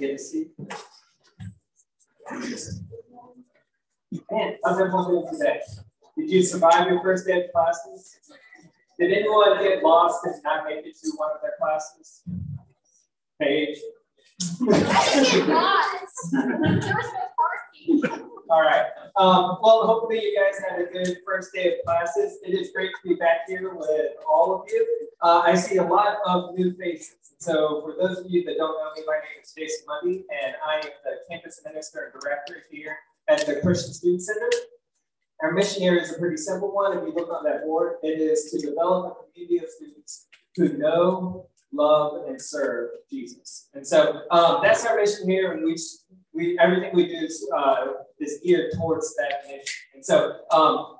get a seat. Man, how's everyone doing today? Did you survive your first day of classes? Did anyone get lost and not make it to one of their classes? Paige? All right. Um, well, hopefully you guys had a good first day of classes. It is great to be back here with all of you. Uh, I see a lot of new faces. So for those of you that don't know me, my name is Jason Mundie, and I am the campus minister and director here at the Christian Student Center. Our mission here is a pretty simple one. If you look on that board, it is to develop a community of students who know, love, and serve Jesus. And so um, that's our mission here, and we we everything we do is, uh, is geared towards that mission. And so um,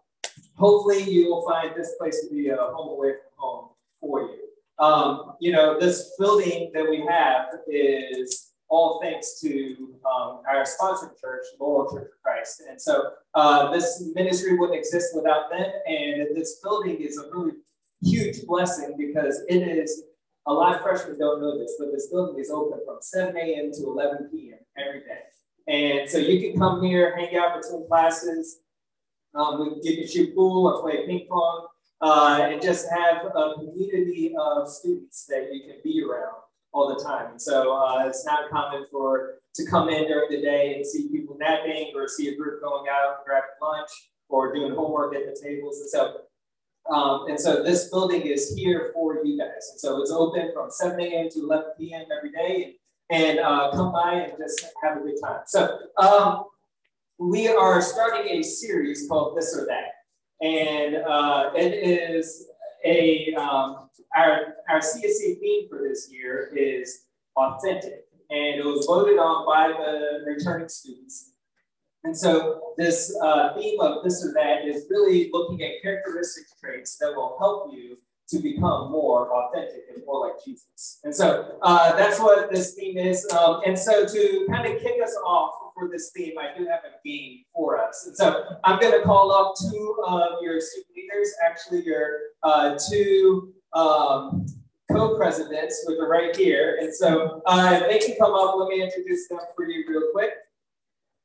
hopefully you will find this place to be a home away from home for you. Um, you know, this building that we have is all thanks to um, our sponsor church, Laurel Church of Christ. And so uh, this ministry wouldn't exist without them. And this building is a really huge blessing because it is a lot of freshmen don't know this, but this building is open from 7 a.m. to 11 p.m. every day. And so you can come here, hang out between classes. Um, you can shoot pool or play ping pong uh, and just have a community of students that you can be around all the time. And so uh, it's not common for to come in during the day and see people napping or see a group going out and grabbing lunch or doing homework at the tables. And so um, and so this building is here for you guys. And so it's open from 7 a.m. to 11 p.m. every day. And, and uh, come by and just have a good time. So um, we are starting a series called This or That. And uh, it is a, um, our, our CSC theme for this year is authentic. And it was voted on by the returning students. And so this uh, theme of this or that is really looking at characteristics traits that will help you to become more authentic and more like Jesus. And so uh, that's what this theme is. Um, and so to kind of kick us off for this theme, I do have a game for us. And so I'm going to call up two of your student leaders, actually your uh, two um, co-presidents, which are right here. And so uh, they can come up. Let me introduce them for you real quick.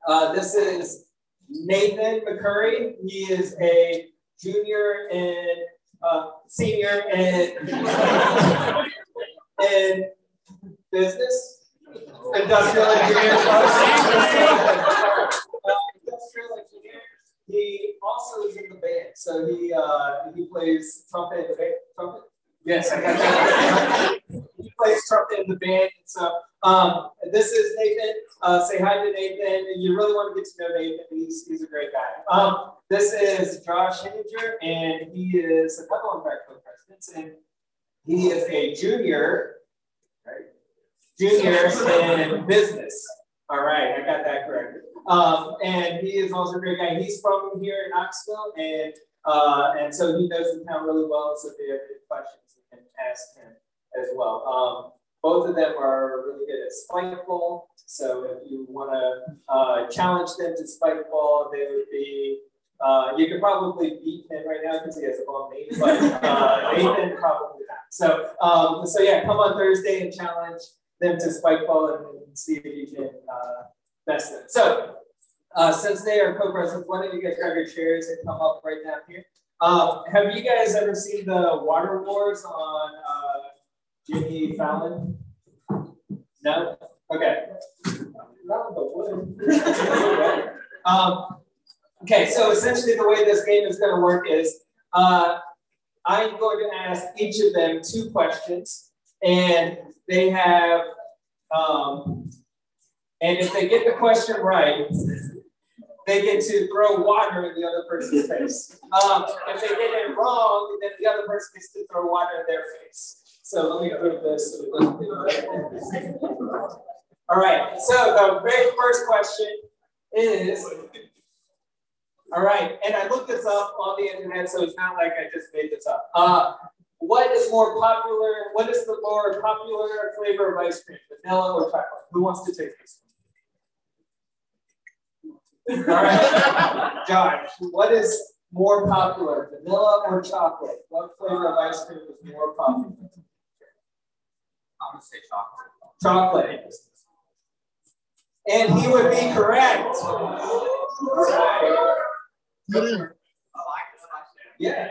Uh, this is Nathan McCurry. He is a junior and uh, senior in, in business, industrial engineer. uh, industrial engineer. He also is in the band, so he uh, he plays trumpet in the band. Trumpet. Yes, I got that. he plays trumpet in the band. So um, this is Nathan. Uh, say hi to Nathan. You really want to get to know Nathan. He's, he's a great guy. Um, this is Josh Henninger, and he is another one of our co-presidents, and he is a junior, right? Junior in business. All right, I got that correct. Um, and he is also a great guy. He's from here in Knoxville, and uh, and so he knows the town really well. So if you have any questions, you can ask him as well. Um, both of them are really good at spikeball. So if you want to uh, challenge them to spikeball, they would be. Uh, you could probably beat him right now because he has a long name, but uh, Nathan probably not. So, um, so yeah, come on Thursday and challenge them to spikeball and, and see if you can uh, best them. So, uh, since they are co-presidents, why don't you guys grab your chairs and come up right down here? Um, have you guys ever seen the Water Wars on uh, Jimmy Fallon? No? Okay. um, okay, so essentially the way this game is going to work is uh, I'm going to ask each of them two questions, and they have, um, and if they get the question right, they get to throw water in the other person's face. Um, if they get it wrong, then the other person gets to throw water in their face. So let me prove this. All right, so the very first question is, all right, and I looked this up on the internet, so it's not like I just made this up. Uh, what is more popular, what is the more popular flavor of ice cream, vanilla or chocolate? Who wants to take this All right, Josh, what is more popular, vanilla or chocolate? What flavor of ice cream is more popular? I'm gonna say chocolate. Chocolate. And he would be correct. Yeah.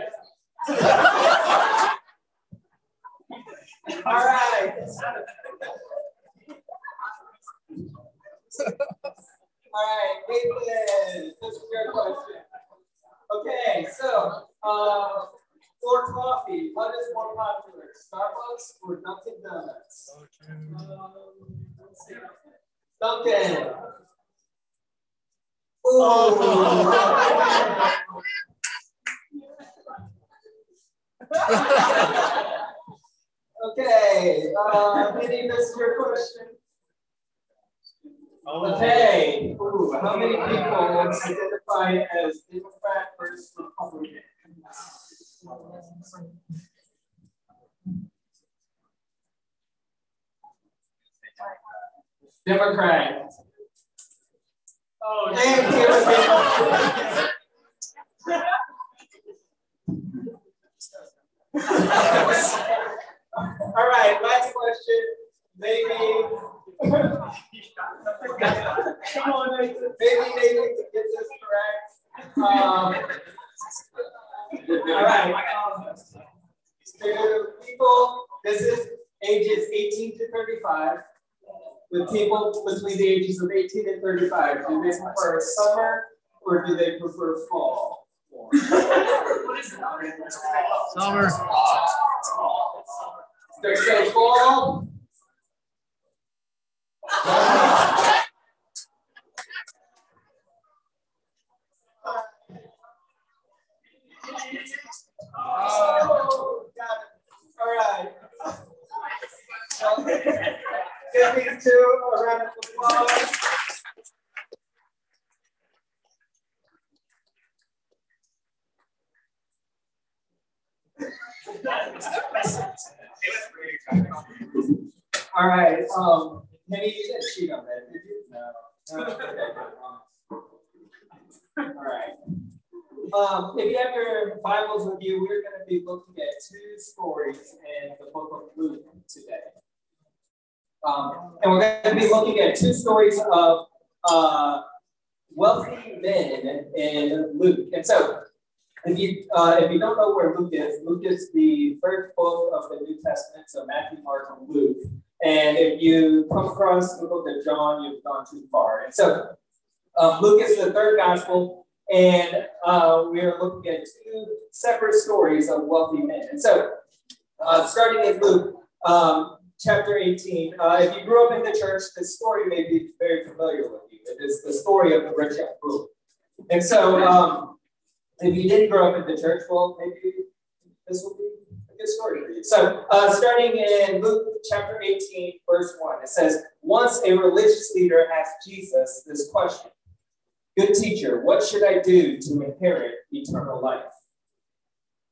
All right. All right, Caitlin, this is your question. Okay, so uh, for coffee, what is more popular, Starbucks or Dunkin' Donuts? Dunkin'. Ooh. okay, uh, Minnie, this is your question. Okay, Ooh, how many people identify as Democrat versus Republican? Democrat. Oh, and here All right, last question. Maybe. Come on, Nathan. Maybe Nathan can get this correct. Um, all right. Um, people, this is ages 18 to 35. With people between the ages of 18 and 35, do they prefer summer or do they prefer fall? Summer. They say fall. Oh, got it. All right. Give these two a round of applause. All right. Um, Penny, you didn't cheat on that, did you? No. All right. Um, if you have your Bibles with you, we're going to be looking at two stories in the book of Luke today. Um, and we're going to be looking at two stories of uh, wealthy men in Luke. And so, if you uh, if you don't know where Luke is, Luke is the third book of the New Testament, so Matthew, Mark, and Luke. And if you come across the book of John, you've gone too far. And so, um, Luke is the third gospel. And uh, we are looking at two separate stories of wealthy men. And so, uh, starting in Luke um, chapter 18, uh, if you grew up in the church, this story may be very familiar with you. It is the story of the rich young ruler. And so, um, if you didn't grow up in the church, well, maybe this will be a good story for you. So, uh, starting in Luke chapter 18, verse 1, it says, Once a religious leader asked Jesus this question Good teacher, what should I do to inherit eternal life?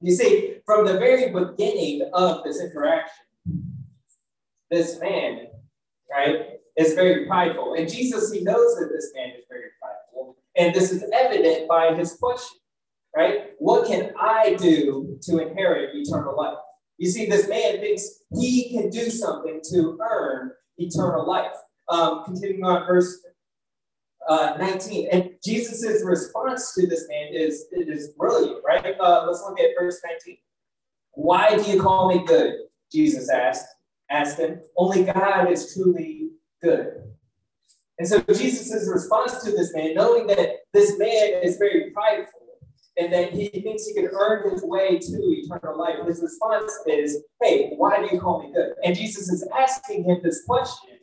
You see, from the very beginning of this interaction, this man, right, is very prideful. And Jesus, he knows that this man is very prideful. And this is evident by his question, right? What can I do to inherit eternal life? You see, this man thinks he can do something to earn eternal life. Um, continuing on verse uh, 19. And Jesus' response to this man is, is brilliant, right? Uh, let's look at verse 19. Why do you call me good? Jesus asked, asked him. Only God is truly good. And so Jesus' response to this man, knowing that this man is very prideful and that he thinks he can earn his way to eternal life, his response is, Hey, why do you call me good? And Jesus is asking him this question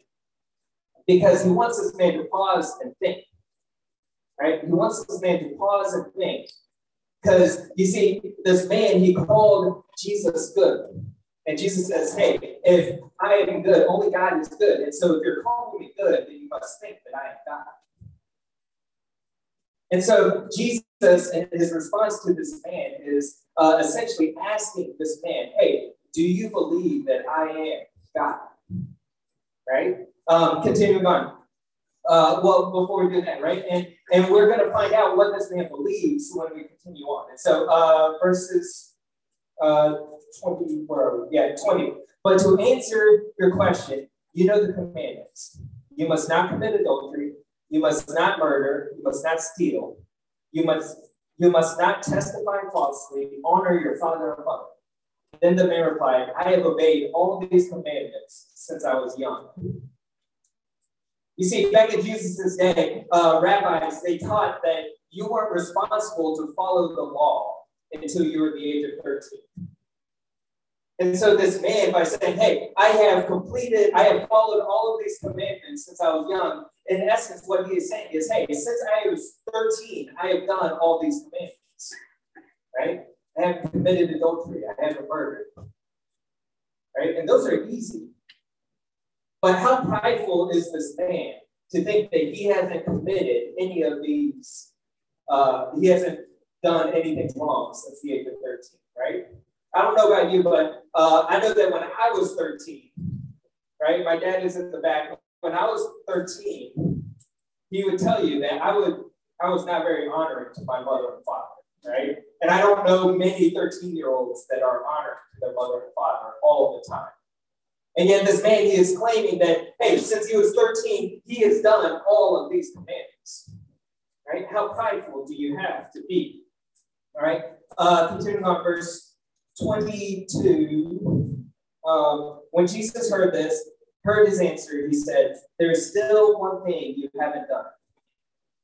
because he wants this man to pause and think. Right? He wants this man to pause and think. Because you see, this man, he called Jesus good. And Jesus says, Hey, if I am good, only God is good. And so if you're calling me good, then you must think that I am God. And so Jesus, in his response to this man, is uh, essentially asking this man, Hey, do you believe that I am God? Right? Um, continuing on. Uh, well, before we do that, right? And and we're going to find out what this man believes when we continue on. And so, uh, verses uh, 20, where are we? Yeah, 20. But to answer your question, you know the commandments. You must not commit adultery. You must not murder. You must not steal. You must you must not testify falsely. Honor your father and mother. Then the man replied, I have obeyed all these commandments since I was young. You see, back in Jesus' day, uh, rabbis, they taught that you weren't responsible to follow the law until you were the age of 13. And so this man, by saying, Hey, I have completed, I have followed all of these commandments since I was young, in essence, what he is saying is, Hey, since I was 13, I have done all these commandments. Right? I haven't committed adultery, I haven't murdered. Right? And those are easy. But how prideful is this man to think that he hasn't committed any of these, uh, he hasn't done anything wrong since the age of 13, right? I don't know about you, but uh, I know that when I was 13, right, my dad is in the back. When I was 13, he would tell you that I would I was not very honoring to my mother and father, right? And I don't know many 13 year olds that are honored to their mother and father all the time. And yet, this man, he is claiming that, hey, since he was 13, he has done all of these commandments. Right? How prideful do you have to be? All right. Uh, continuing on verse 22, um, when Jesus heard this, heard his answer, he said, There is still one thing you haven't done.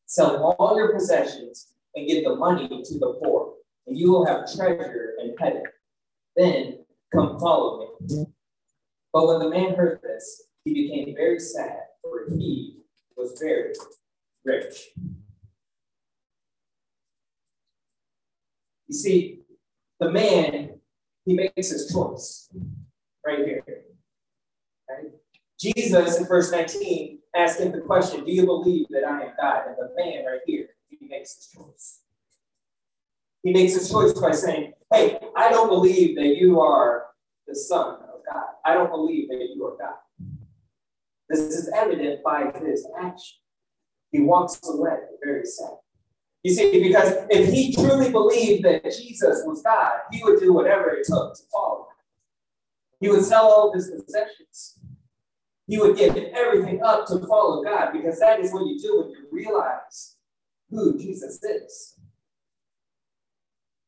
Sell all your possessions and give the money to the poor, and you will have treasure in heaven. Then come follow me. But when the man heard this, he became very sad, for he was very rich. You see, the man he makes his choice right here. Right? Jesus in verse 19 asked him the question, Do you believe that I am God? And the man right here, he makes his choice. He makes his choice by saying, Hey, I don't believe that you are the Son of God. I don't believe that you are God. This is evident by his action. He walks away very sad. You see, because if he truly believed that Jesus was God, he would do whatever it took to follow him. He would sell all his possessions. He would give everything up to follow God because that is what you do when you realize who Jesus is.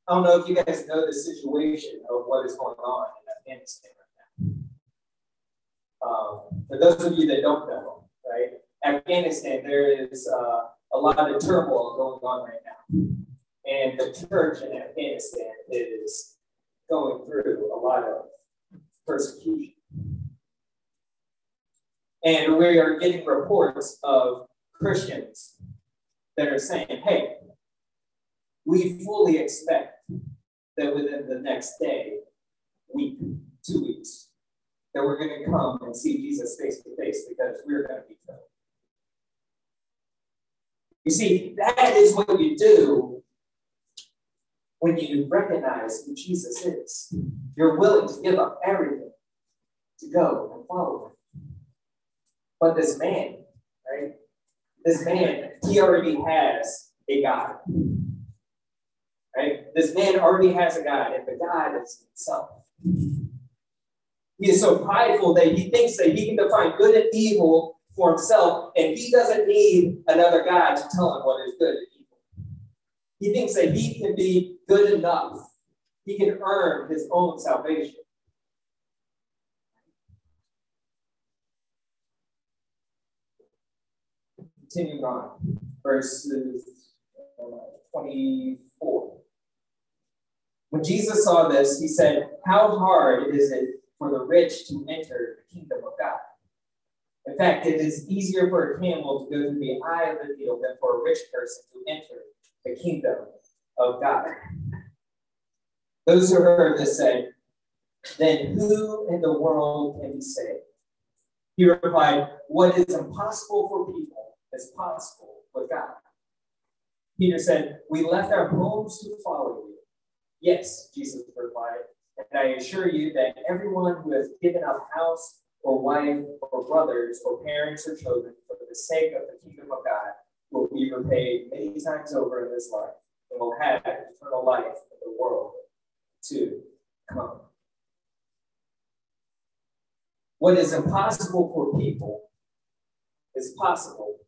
I don't know if you guys know the situation of what is going on in Afghanistan right now. Um, for those of you that don't know, right, Afghanistan, there is uh, a lot of turmoil going on right now. And the church in Afghanistan is going through a lot of persecution. And we are getting reports of Christians that are saying, hey, we fully expect that within the next day, week, two weeks, that we're going to come and see Jesus face to face because we're going to be killed. You see, that is what you do when you recognize who Jesus is. You're willing to give up everything to go and follow him. But this man, right? This man, he already has a God. Right? This man already has a God, and the God is himself. He is so prideful that he thinks that he can define good and evil for himself, and he doesn't need another guy to tell him what is good and evil. He thinks that he can be good enough. He can earn his own salvation. Continuing on, verses uh, 24. When Jesus saw this, he said, How hard is it for the rich to enter the kingdom of God? In fact, it is easier for a camel to go through the eye of the needle than for a rich person to enter the kingdom of God. Those who heard this said, Then who in the world can be saved? He replied, What is impossible for people is possible with God. Peter said, We left our homes to follow you. Yes, Jesus replied, and I assure you that everyone who has given up house or wife or brothers or parents or children for the sake of the kingdom of God will be repaid many times over in this life and will have eternal life in the world to come. What is impossible for people is possible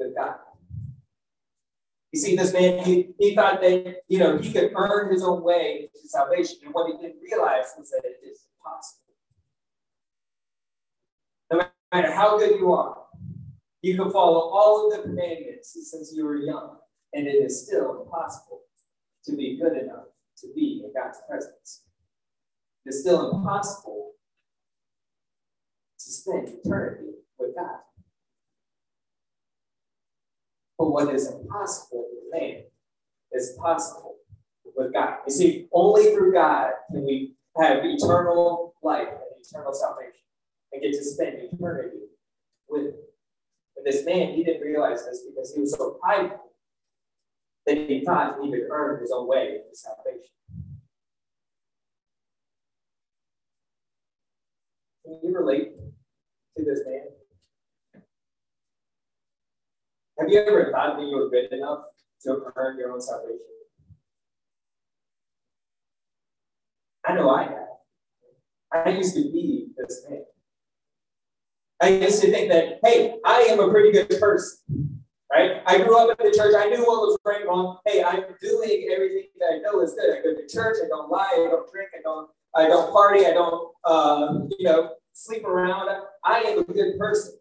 with God. You see, this man, he, he thought that, you know, he could earn his own way to salvation. And what he didn't realize was that it is impossible. No matter how good you are, you can follow all of the commandments since you were young, and it is still impossible to be good enough to be in God's presence. It's still impossible to spend eternity with God. But what is impossible with man is possible with God. You see, only through God can we have eternal life and eternal salvation and get to spend eternity with this man, he didn't realize this because he was so prideful that he thought he could earn his own way to salvation. Can you relate to this man? Have you ever thought that you were good enough to earn your own salvation? I know I have. I used to be this man. I used to think that, hey, I am a pretty good person, right? I grew up in the church. I knew what was right and wrong. Hey, I'm doing everything that I know is good. I go to church. I don't lie. I don't drink. I don't. I don't party. I don't. Uh, you know, sleep around. I am a good person.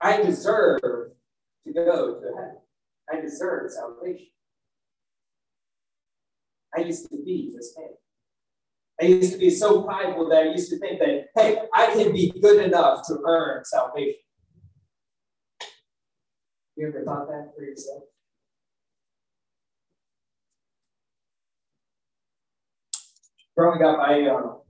I deserve to go to heaven. I deserve salvation. I used to be this man. I used to be so prideful that I used to think that, hey, I can be good enough to earn salvation. You ever thought that for yourself? Growing up, I um,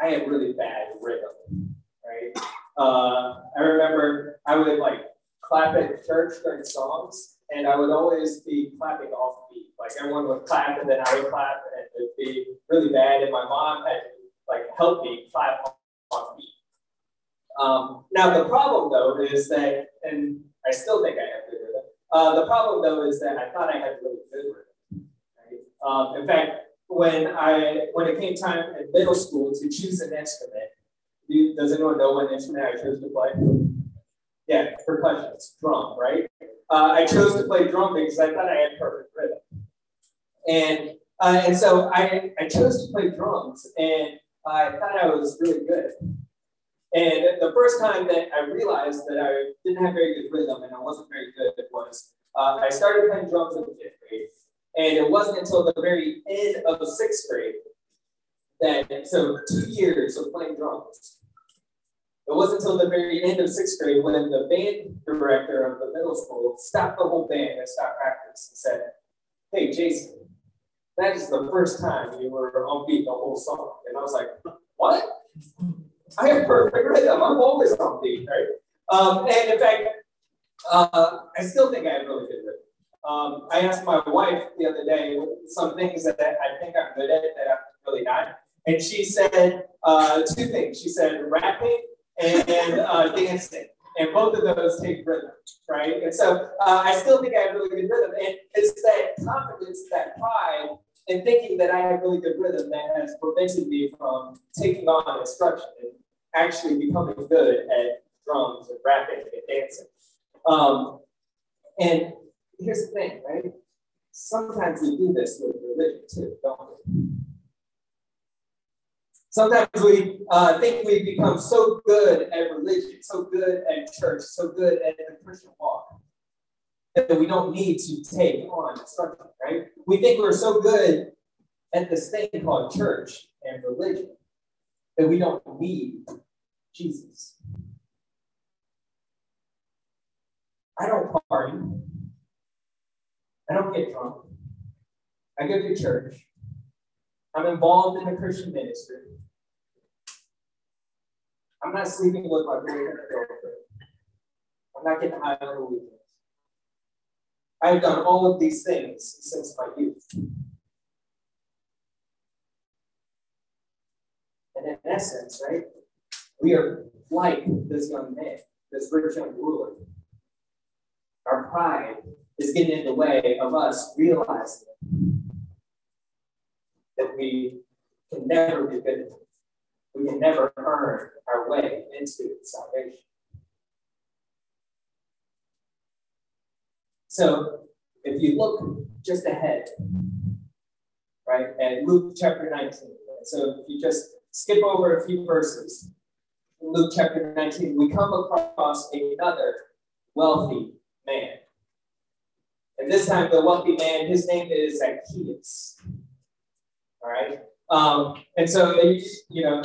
I had really bad rhythm, right? Uh, I remember I would like clap at church during songs, and I would always be clapping off beat. Like everyone would clap, and then I would clap, and it'd be really bad. And my mom had to like help me clap off beat. Um, now the problem though is that, and I still think I have good rhythm. Uh, the problem though is that I thought I had really good rhythm. Right? Um, in fact, when I when it came time in middle school to choose an instrument, does anyone know what instrument I chose to play? Yeah, percussion, drum, right? Uh, I chose to play drum because I thought I had perfect rhythm. And, uh, and so I, I chose to play drums and I thought I was really good. And the first time that I realized that I didn't have very good rhythm and I wasn't very good was uh, I started playing drums in the fifth grade. And it wasn't until the very end of sixth grade that, so two years of playing drums. It wasn't until the very end of sixth grade when the band director of the middle school stopped the whole band and stopped practice and said, Hey, Jason, that is the first time you were on beat the whole song. And I was like, What? I have perfect rhythm. I'm always on beat, right? Um, and in fact, uh, I still think I have really good rhythm. Um, I asked my wife the other day some things that I think I'm good at that I'm really not. And she said uh, two things. She said rapping and uh, dancing. And both of those take rhythm, right? And so uh, I still think I have really good rhythm. And it's that confidence, that pride, and thinking that I have really good rhythm that has prevented me from taking on instruction and actually becoming good at drums and rapping and dancing. Um, and here's the thing, right? Sometimes we do this with religion too, don't we? Sometimes we uh, think we've become so good at religion, so good at church, so good at the Christian walk that we don't need to take on instruction, right? We think we're so good at this thing called church and religion that we don't need Jesus. I don't party. I don't get drunk. I go to church. I'm involved in the Christian ministry. I'm not sleeping with my girlfriend. I'm not getting high on the weekends. I've done all of these things since my youth. And in essence, right, we are like this young man, this rich young ruler. Our pride is getting in the way of us realizing that we can never be good. We can never earn our way into salvation. So if you look just ahead, right, at Luke chapter 19, so if you just skip over a few verses, Luke chapter 19, we come across another wealthy man. And this time, the wealthy man, his name is Zacchaeus. All right. Um, and so, you know,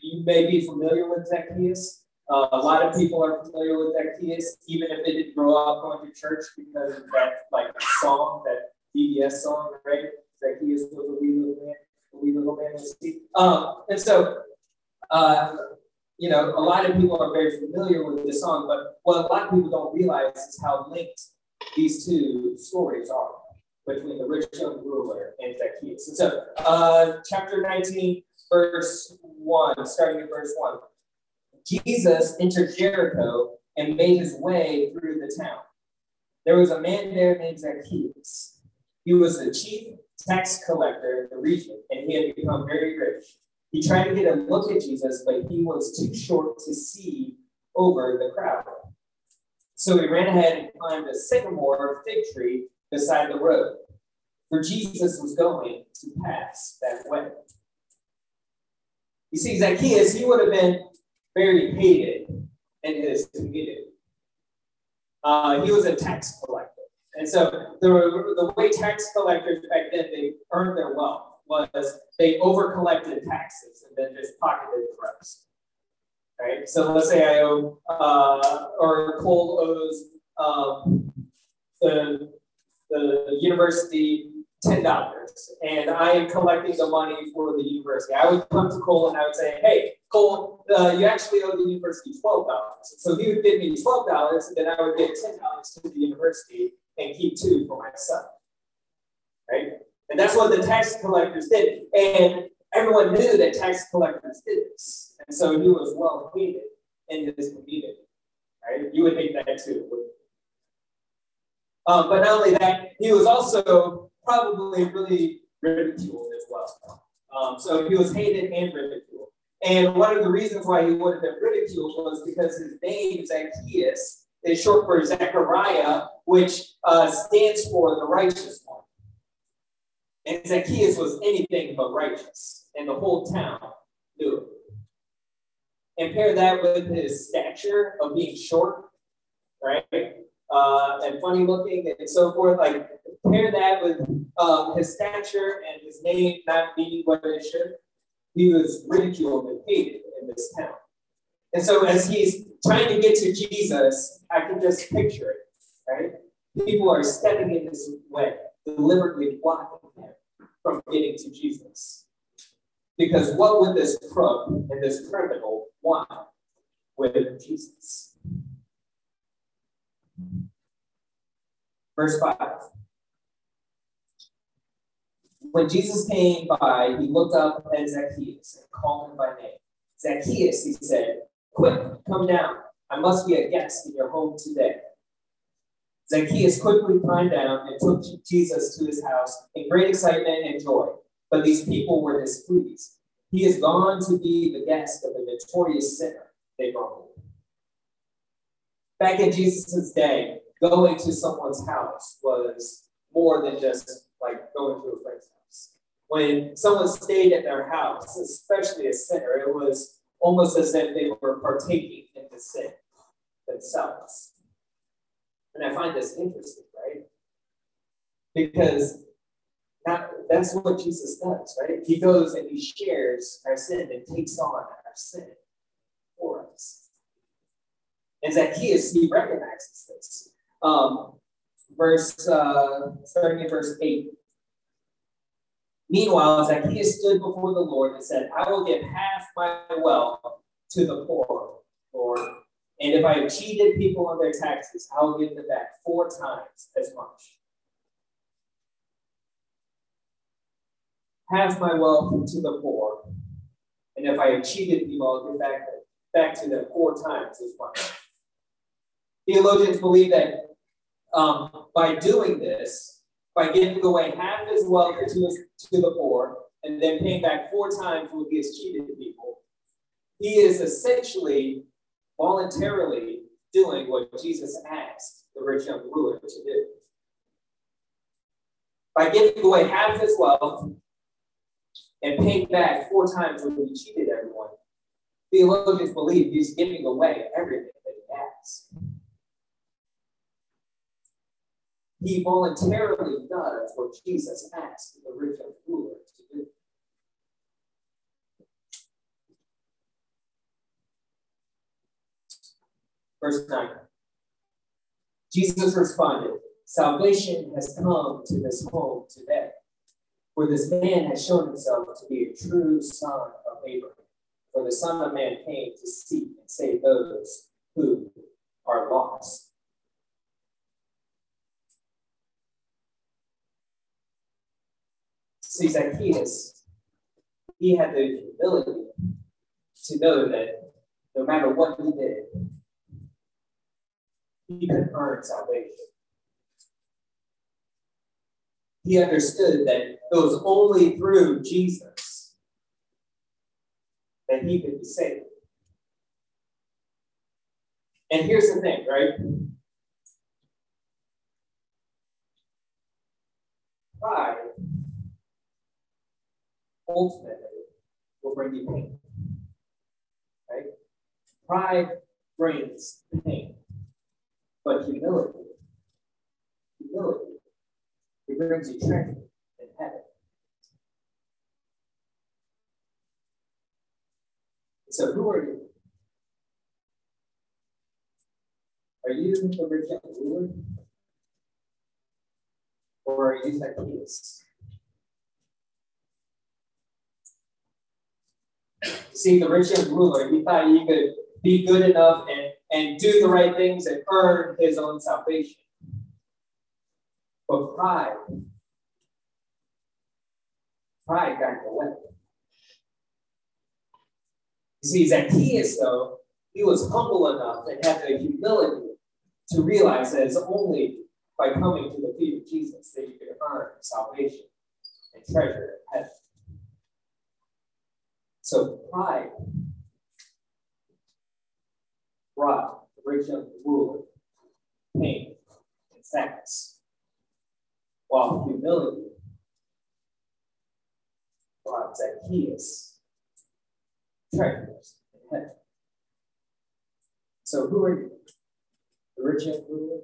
you may be familiar with Zacchaeus. Uh, a lot of people are familiar with Zacchaeus, even if they didn't grow up going to church because of that like song, that VBS song, right? Zacchaeus was a wee little man, a wee little man he. Um, and so, uh, you know, a lot of people are very familiar with this song, but what a lot of people don't realize is how linked these two stories are between the rich young ruler and Zacchaeus. And so, uh, chapter 19, verse 1, starting at verse 1. Jesus entered Jericho and made his way through the town. There was a man there named Zacchaeus. He was the chief tax collector in the region, and he had become very rich. He tried to get a look at Jesus, but he was too short to see over the crowd. So he ran ahead and climbed a sycamore fig tree beside the road, for Jesus was going to pass that way. You see, Zacchaeus, he would have been very hated in his community. Uh, he was a tax collector. And so the, the way tax collectors back then, they earned their wealth was they over collected taxes and then just pocketed the rest. Right? So let's say I owe, uh, or Cole owes um, the, the university ten dollars, and I am collecting the money for the university. I would come to Cole and I would say, "Hey, Cole, uh, you actually owe the university twelve dollars." So he would give me twelve dollars, and then I would give ten dollars to the university and keep two for myself. Right, and that's what the tax collectors did, and everyone knew that tax collectors did this, and so he was well hated in his community. Right, you would hate that too. Um, but not only that, he was also probably really ridiculed as well. Um, so he was hated and ridiculed. And one of the reasons why he would have been ridiculed was because his name, Zacchaeus, is short for Zechariah, which uh, stands for the righteous one. And Zacchaeus was anything but righteous, and the whole town knew it. And pair that with his stature of being short, right? Uh, and funny looking and so forth. Like Pair that with um, his stature and his name not being what it should, he was ridiculed and hated in this town. And so as he's trying to get to Jesus, I can just picture it, right? People are stepping in his way, deliberately blocking him from getting to Jesus. Because what would this crook and this criminal want with Jesus? Verse 5 when Jesus came by, he looked up at Zacchaeus and called him by name. Zacchaeus, he said, Quick, come down. I must be a guest in your home today. Zacchaeus quickly climbed down and took Jesus to his house in great excitement and joy. But these people were displeased. He is gone to be the guest of a notorious sinner, they grumbled. Back in Jesus' day, going to someone's house was more than just like going to a friend's house when someone stayed at their house, especially a sinner, it was almost as if they were partaking in the sin themselves. And I find this interesting, right? Because that, that's what Jesus does, right? He goes and he shares our sin and takes on our sin for us. And Zacchaeus, he recognizes this. Um, verse, uh, starting in verse 8. Meanwhile, Zacchaeus stood before the Lord and said, I will give half my wealth to the poor, Lord. And if I have cheated people on their taxes, I will give them back four times as much. Half my wealth to the poor. And if I have cheated people, I'll give back, back to them four times as much. Theologians believe that um, by doing this, by giving away half his wealth to, his, to the poor and then paying back four times what he has cheated people, he is essentially voluntarily doing what Jesus asked the rich young ruler to do. By giving away half his wealth and paying back four times what he cheated everyone, theologians believe he's giving away everything that he has. He voluntarily does what Jesus asked the rich young ruler to do. Verse 9. Jesus responded, Salvation has come to this home today, for this man has shown himself to be a true son of Abraham. For the Son of Man came to seek and save those who are lost. See, Zacchaeus, he had the ability to know that no matter what he did, he could earn salvation. He understood that it was only through Jesus that he could be saved. And here's the thing, right? Pride ultimately will bring you pain. Right? Pride brings pain. But humility, humility, it brings you treasure in heaven. So who are you? Are you the rich ruler? Or are you Zacchaeus? See, the rich young ruler, he thought he could be good enough and and do the right things and earn his own salvation. But pride, pride got in the way. You see, Zacchaeus, though, he was humble enough and had the humility to realize that it's only by coming to the feet of Jesus that you can earn salvation and treasure in heaven. So pride brought the rich young ruler pain and sadness, while humility brought Zacchaeus treasures in heaven. So who are you? The rich young ruler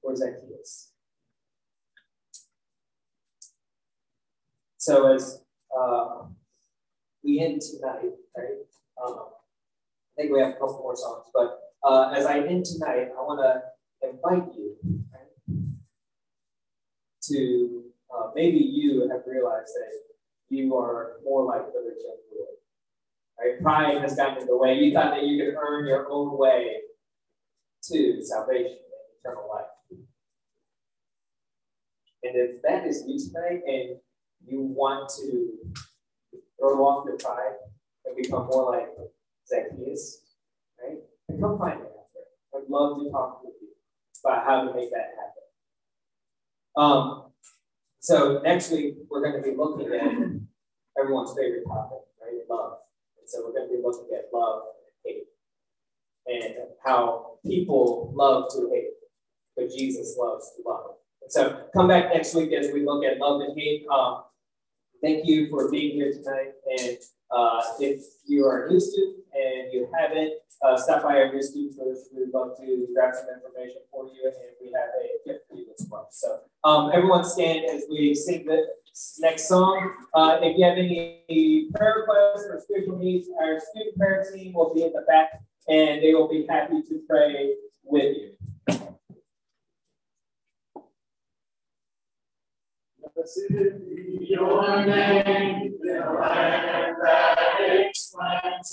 or Zacchaeus? So as uh, we end tonight, right? Um, I think we have a couple more songs, but uh, as I end tonight, I want to invite you right, to uh, maybe you have realized that you are more like the rich young ruler. Right? Pride has gotten in the way. You thought that you could earn your own way to salvation and eternal life. And if that is you tonight and you want to throw off your pride and become more like Zacchaeus, right? And come find me after. I'd love to talk with you about how to make that happen. Um, so next week we're going to be looking at everyone's favorite topic, right? Love. And so we're going to be looking at love and hate, and how people love to hate, but Jesus loves to love. And so come back next week as we look at love and hate. Um, thank you for being here tonight. And uh, if you are a new student and you haven't, uh, stop by our new student booth. We'd love to grab some information for you, and we have a gift for you as well. So, um, everyone stand as we sing the next song. Uh, if you have any prayer requests or spiritual needs, our student prayer team will be in the back, and they will be happy to pray with you your name, the land that explains.